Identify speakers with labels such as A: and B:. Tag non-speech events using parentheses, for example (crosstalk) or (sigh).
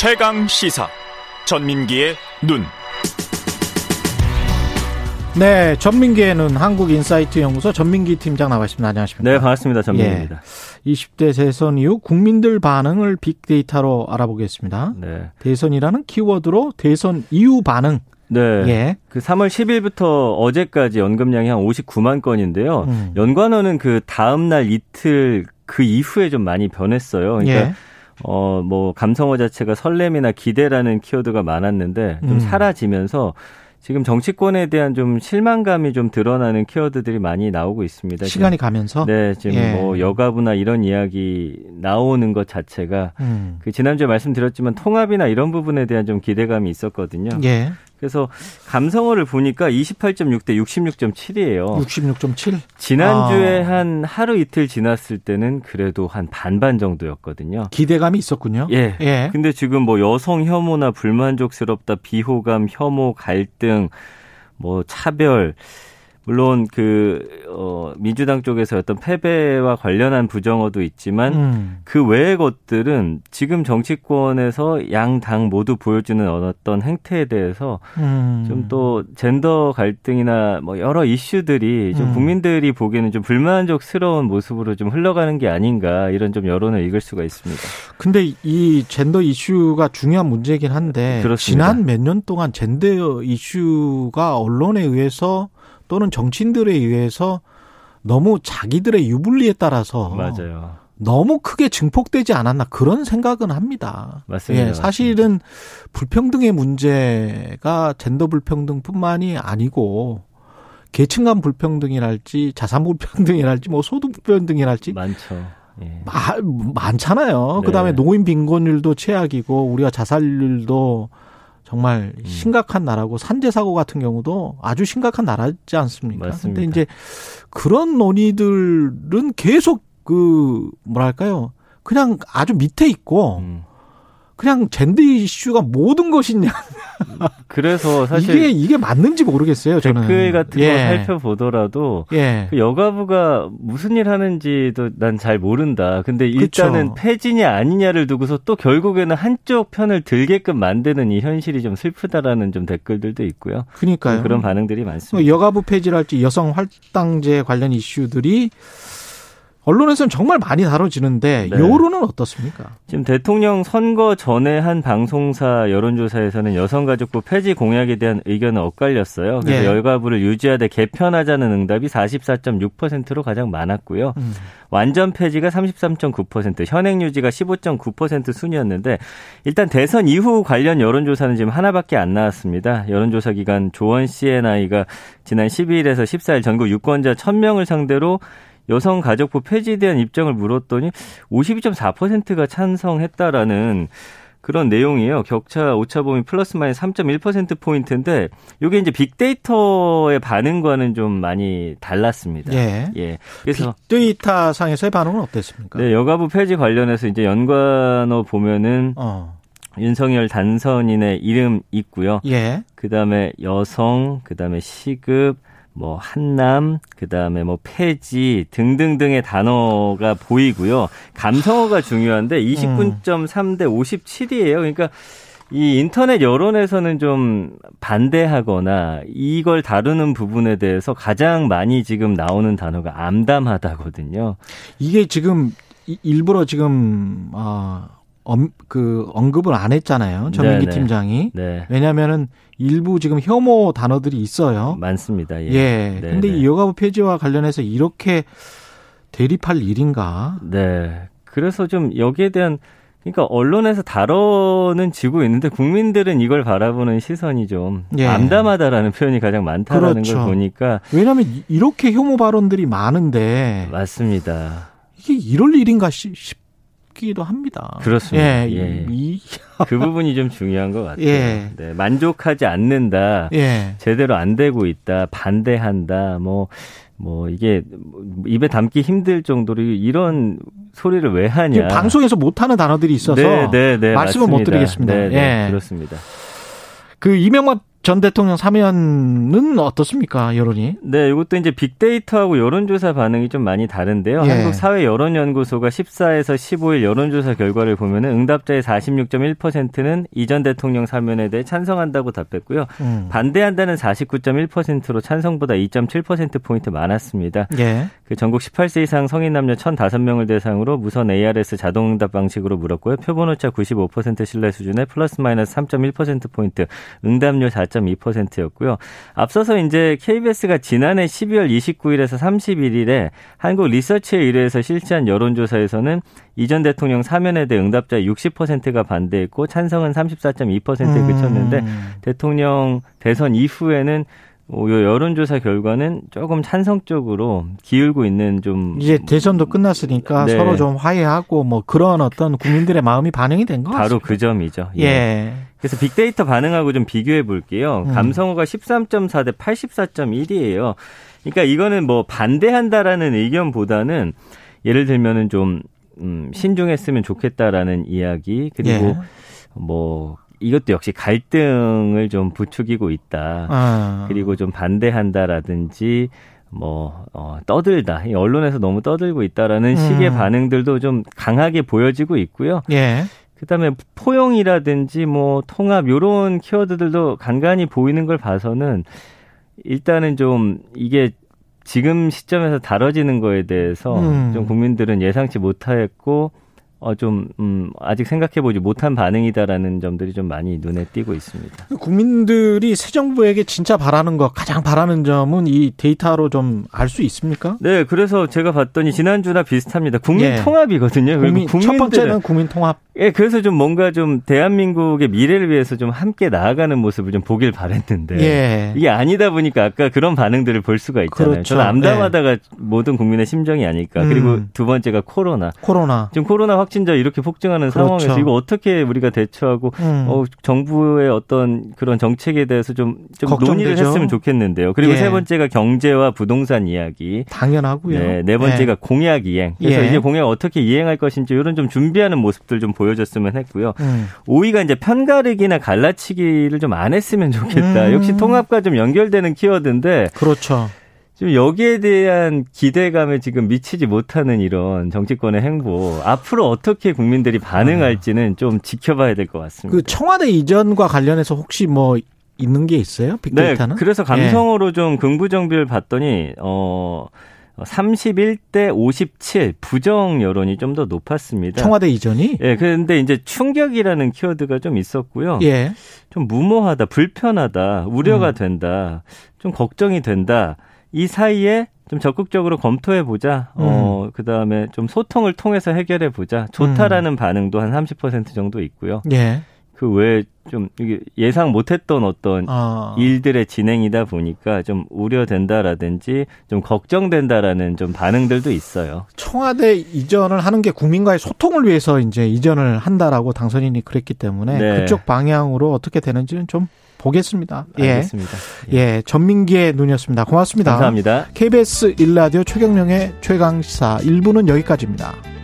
A: 최강 시사 전민기의 눈.
B: 네, 전민기의 눈 한국인사이트 연구소 전민기 팀장 나와있습니다. 안녕하십니까?
C: 네, 반갑습니다. 전민기입니다.
B: 예, 20대 대선 이후 국민들 반응을 빅데이터로 알아보겠습니다. 네. 대선이라는 키워드로 대선 이후 반응.
C: 네. 예. 그 3월 10일부터 어제까지 연금량이 한 59만 건인데요. 음. 연관어는 그 다음 날 이틀 그 이후에 좀 많이 변했어요. 그러니까 예. 어, 뭐, 감성어 자체가 설렘이나 기대라는 키워드가 많았는데 좀 음. 사라지면서 지금 정치권에 대한 좀 실망감이 좀 드러나는 키워드들이 많이 나오고 있습니다.
B: 시간이 가면서?
C: 네, 지금 예. 뭐 여가부나 이런 이야기 나오는 것 자체가 음. 그 지난주에 말씀드렸지만 통합이나 이런 부분에 대한 좀 기대감이 있었거든요. 예. 그래서 감성어를 보니까 28.6 대 66.7이에요.
B: 66.7?
C: 지난주에 아. 한 하루 이틀 지났을 때는 그래도 한 반반 정도였거든요.
B: 기대감이 있었군요.
C: 예. 예. 근데 지금 뭐 여성 혐오나 불만족스럽다, 비호감, 혐오, 갈등, 뭐 차별 물론 그 어, 민주당 쪽에서 어떤 패배와 관련한 부정어도 있지만 음. 그 외의 것들은 지금 정치권에서 양 당 모두 보여주는 어떤 행태에 대해서 음. 좀또 젠더 갈등이나 뭐 여러 이슈들이 좀 음. 국민들이 보기에는 좀 불만족스러운 모습으로 좀 흘러가는 게 아닌가 이런 좀 여론을 읽을 수가 있습니다.
B: 근데 이 젠더 이슈가 중요한 문제이긴 한데 그렇습니다. 지난 몇 년 동안 젠더 이슈가 언론에 의해서 또는 정치인들에 의해서 너무 자기들의 유불리에 따라서
C: 맞아요.
B: 너무 크게 증폭되지 않았나 그런 생각은 합니다.
C: 맞습니다.
B: 예, 사실은 맞습니다. 불평등의 문제가 젠더 불평등뿐만이 아니고 계층 간 불평등이랄지 자산 불평등이랄지 뭐 소득 불평등이랄지
C: 많죠.
B: 예. 마, 많잖아요. 네. 그다음에 노인 빈곤율도 최악이고 우리가 자살률도 정말 음. 심각한 나라고 산재 사고 같은 경우도 아주 심각한 나라지 않습니까?
C: 맞습니다.
B: 근데 이제 그런 논의들은 계속 그 뭐랄까요? 그냥 아주 밑에 있고 음. 그냥 젠더 이슈가 모든 것이냐. (laughs)
C: 그래서 사실
B: 이게 이게 맞는지 모르겠어요. 저는
C: 댓글 같은 예. 거 살펴보더라도 예. 그 여가부가 무슨 일 하는지도 난 잘 모른다. 근데 일단은 그쵸. 폐지냐 아니냐를 두고서 또 결국에는 한쪽 편을 들게끔 만드는 이 현실이 좀 슬프다라는 좀 댓글들도 있고요.
B: 그러니까요.
C: 그런 반응들이 많습니다.
B: 여가부 폐지랄지 여성 할당제 관련 이슈들이 언론에서는 정말 많이 다뤄지는데 네. 여론은 어떻습니까?
C: 지금 대통령 선거 전에 한 방송사 여론조사에서는 여성가족부 폐지 공약에 대한 의견은 엇갈렸어요. 그래서 예. 열가부를 유지하되 개편하자는 응답이 44.6%로 가장 많았고요. 음. 완전 폐지가 33.9%, 현행 유지가 15.9% 순이었는데 일단 대선 이후 관련 여론조사는 지금 하나밖에 안 나왔습니다. 여론조사 기관 조원 CNI가 지난 12일에서 14일 전국 유권자 1000명을 상대로 여성가족부 폐지에 대한 입장을 물었더니 52.4%가 찬성했다라는 그런 내용이에요. 격차 오차 범위 플러스 마이너스 3.1% 포인트인데 이게 이제 빅데이터의 반응과는 좀 많이 달랐습니다.
B: 예. 예. 그래서 빅데이터 상에서의 반응은 어땠습니까?
C: 네, 여가부 폐지 관련해서 이제 연관어 보면은 어. 윤석열 단선인의 이름 있고요. 예. 그다음에 여성, 그다음에 시급, 뭐 한남, 그다음에 뭐 폐지 등등등의 단어가 보이고요. 감성어가 중요한데 29.3대 57이에요. 그러니까 이 인터넷 여론에서는 좀 반대하거나 이걸 다루는 부분에 대해서 가장 많이 지금 나오는 단어가 암담하다거든요.
B: 이게 지금 일부러 지금 아 엄, 그 언급을 안 했잖아요. 전민기 네네. 팀장이. 네. 왜냐면은 일부 지금 혐오 단어들이 있어요.
C: 많습니다. 예.
B: 예. 근데 이 여가부 폐지와 관련해서 이렇게 대립할 일인가?
C: 네. 그래서 좀 여기에 대한 그러니까 언론에서 다뤄는 지고 있는데 국민들은 이걸 바라보는 시선이 좀 예. 암담하다라는 표현이 가장 많다라는 그렇죠. 걸 보니까
B: 왜냐하면 이렇게 혐오 발언들이 많은데
C: 맞습니다.
B: 이게 이럴 일인가 싶 싶기도 합니다.
C: 그렇습니다. 예. 예. 이... (laughs) 그 부분이 좀 중요한 것 같아요. 예. 네, 만족하지 않는다. 예. 제대로 안 되고 있다. 반대한다. 뭐, 뭐, 이게 입에 담기 힘들 정도로 이런 소리를 왜 하냐.
B: 방송에서 못하는 단어들이 있어서 네, 네, 네, 말씀을 맞습니다. 못 드리겠습니다.
C: 네, 네, 예. 그렇습니다.
B: 그 이명박 전 대통령 사면은 어떻습니까, 여론이?
C: 네, 이것도 이제 빅데이터하고 여론조사 반응이 좀 많이 다른데요. 예. 한국 사회 여론연구소가 14에서 15일 여론조사 결과를 보면은 응답자의 46.1%는 이전 대통령 사면에 대해 찬성한다고 답했고요. 음. 반대한다는 49.1%로 찬성보다 2.7%포인트 많았습니다. 예. 그 전국 18세 이상 성인 남녀 1,005명을 대상으로 무선 ARS 자동응답 방식으로 물었고요. 표본 오차 95% 신뢰 수준에 플러스 마이너스 3.1%포인트, 응답률 4.2%였고요. 앞서서 이제 KBS가 지난해 12월 29일에서 31일에 한국 리서치에 의뢰해서 실시한 여론조사에서는 이전 대통령 사면에 대해 응답자 60%가 반대했고 찬성은 34.2%에 음. 그쳤는데 대통령 대선 이후에는 요 여론조사 결과는 조금 찬성 쪽으로 기울고 있는 좀
B: 이제 대선도 끝났으니까 네. 서로 좀 화해하고 뭐 그런 어떤 국민들의 마음이 반영이 된 것 같습니다.
C: 바로 그 점이죠. 예. 예. 그래서 빅데이터 반응하고 좀 비교해 볼게요. 음. 감성어가 13.4 대 84.1이에요. 그러니까 이거는 뭐 반대한다라는 의견보다는 예를 들면은 좀 음, 신중했으면 좋겠다라는 이야기 그리고 예. 뭐 이것도 역시 갈등을 좀 부추기고 있다. 아. 그리고 좀 반대한다라든지 뭐 어, 떠들다. 이 언론에서 너무 떠들고 있다라는 음. 식의 반응들도 좀 강하게 보여지고 있고요. 예. 그다음에 포용이라든지 뭐 통합 요런 키워드들도 간간히 보이는 걸 봐서는 일단은 좀 이게 지금 시점에서 다뤄지는 거에 대해서 음. 좀 국민들은 예상치 못하였고 어, 좀, 음, 아직 생각해보지 못한 반응이다라는 점들이 좀 많이 눈에 띄고 있습니다.
B: 국민들이 새 정부에게 진짜 바라는 것, 가장 바라는 점은 이 데이터로 좀 알 수 있습니까?
C: 네, 그래서 제가 봤더니 지난주나 비슷합니다. 국민 예. 통합이거든요.
B: 국민, 첫 번째는 국민 통합.
C: 예, 그래서 좀 뭔가 좀 대한민국의 미래를 위해서 좀 함께 나아가는 모습을 좀 보길 바랬는데 예. 이게 아니다 보니까 아까 그런 반응들을 볼 수가 있잖아요. 그렇죠. 저는 암담하다가 네. 모든 국민의 심정이 아닐까. 음. 그리고 두 번째가 코로나.
B: 코로나.
C: 지금 코로나 확 진자 이렇게 폭증하는 그렇죠. 상황에서 이거 어떻게 우리가 대처하고 음. 어, 정부의 어떤 그런 정책에 대해서 좀, 좀 논의를 했으면 좋겠는데요. 그리고 예. 세 번째가 경제와 부동산 이야기.
B: 당연하고요.
C: 네, 네 번째가 예. 공약 이행. 그래서 예. 이제 공약 어떻게 이행할 것인지 이런 좀 준비하는 모습들 좀 보여. 보여줬으면 했고요. 음. 5위가 이제 편가르기나 갈라치기를 좀 안 했으면 좋겠다. 음. 역시 통합과 좀 연결되는 키워드인데.
B: 그렇죠.
C: 좀 여기에 대한 기대감에 지금 미치지 못하는 이런 정치권의 행보 앞으로 어떻게 국민들이 반응할지는 좀 지켜봐야 될 것 같습니다.
B: 그 청와대 이전과 관련해서 혹시 뭐 있는 게 있어요? 빅데이터는?
C: 네, 그래서 감성으로 예. 좀 긍부정비를 봤더니 어 31대 57 부정 여론이 좀 더 높았습니다.
B: 청와대 이전이?
C: 예, 그런데 이제 충격이라는 키워드가 좀 있었고요. 예. 좀 무모하다, 불편하다, 우려가 음. 된다, 좀 걱정이 된다. 이 사이에 좀 적극적으로 검토해 보자. 어, 음. 어, 그다음에 좀 소통을 통해서 해결해 보자. 좋다라는 음. 반응도 한 30% 정도 있고요. 예. 그 외에 좀 예상 못했던 어떤 아. 일들의 진행이다 보니까 좀 우려된다라든지 좀 걱정된다라는 좀 반응들도 있어요.
B: 청와대 이전을 하는 게 국민과의 소통을 위해서 이제 이전을 한다라고 당선인이 그랬기 때문에 네. 그쪽 방향으로 어떻게 되는지는 좀 보겠습니다.
C: 예. 알겠습니다.
B: 예. 예. 전민기의 눈이었습니다. 고맙습니다.
C: 감사합니다.
B: KBS 일라디오 최경령의 최강시사 1부는 여기까지입니다.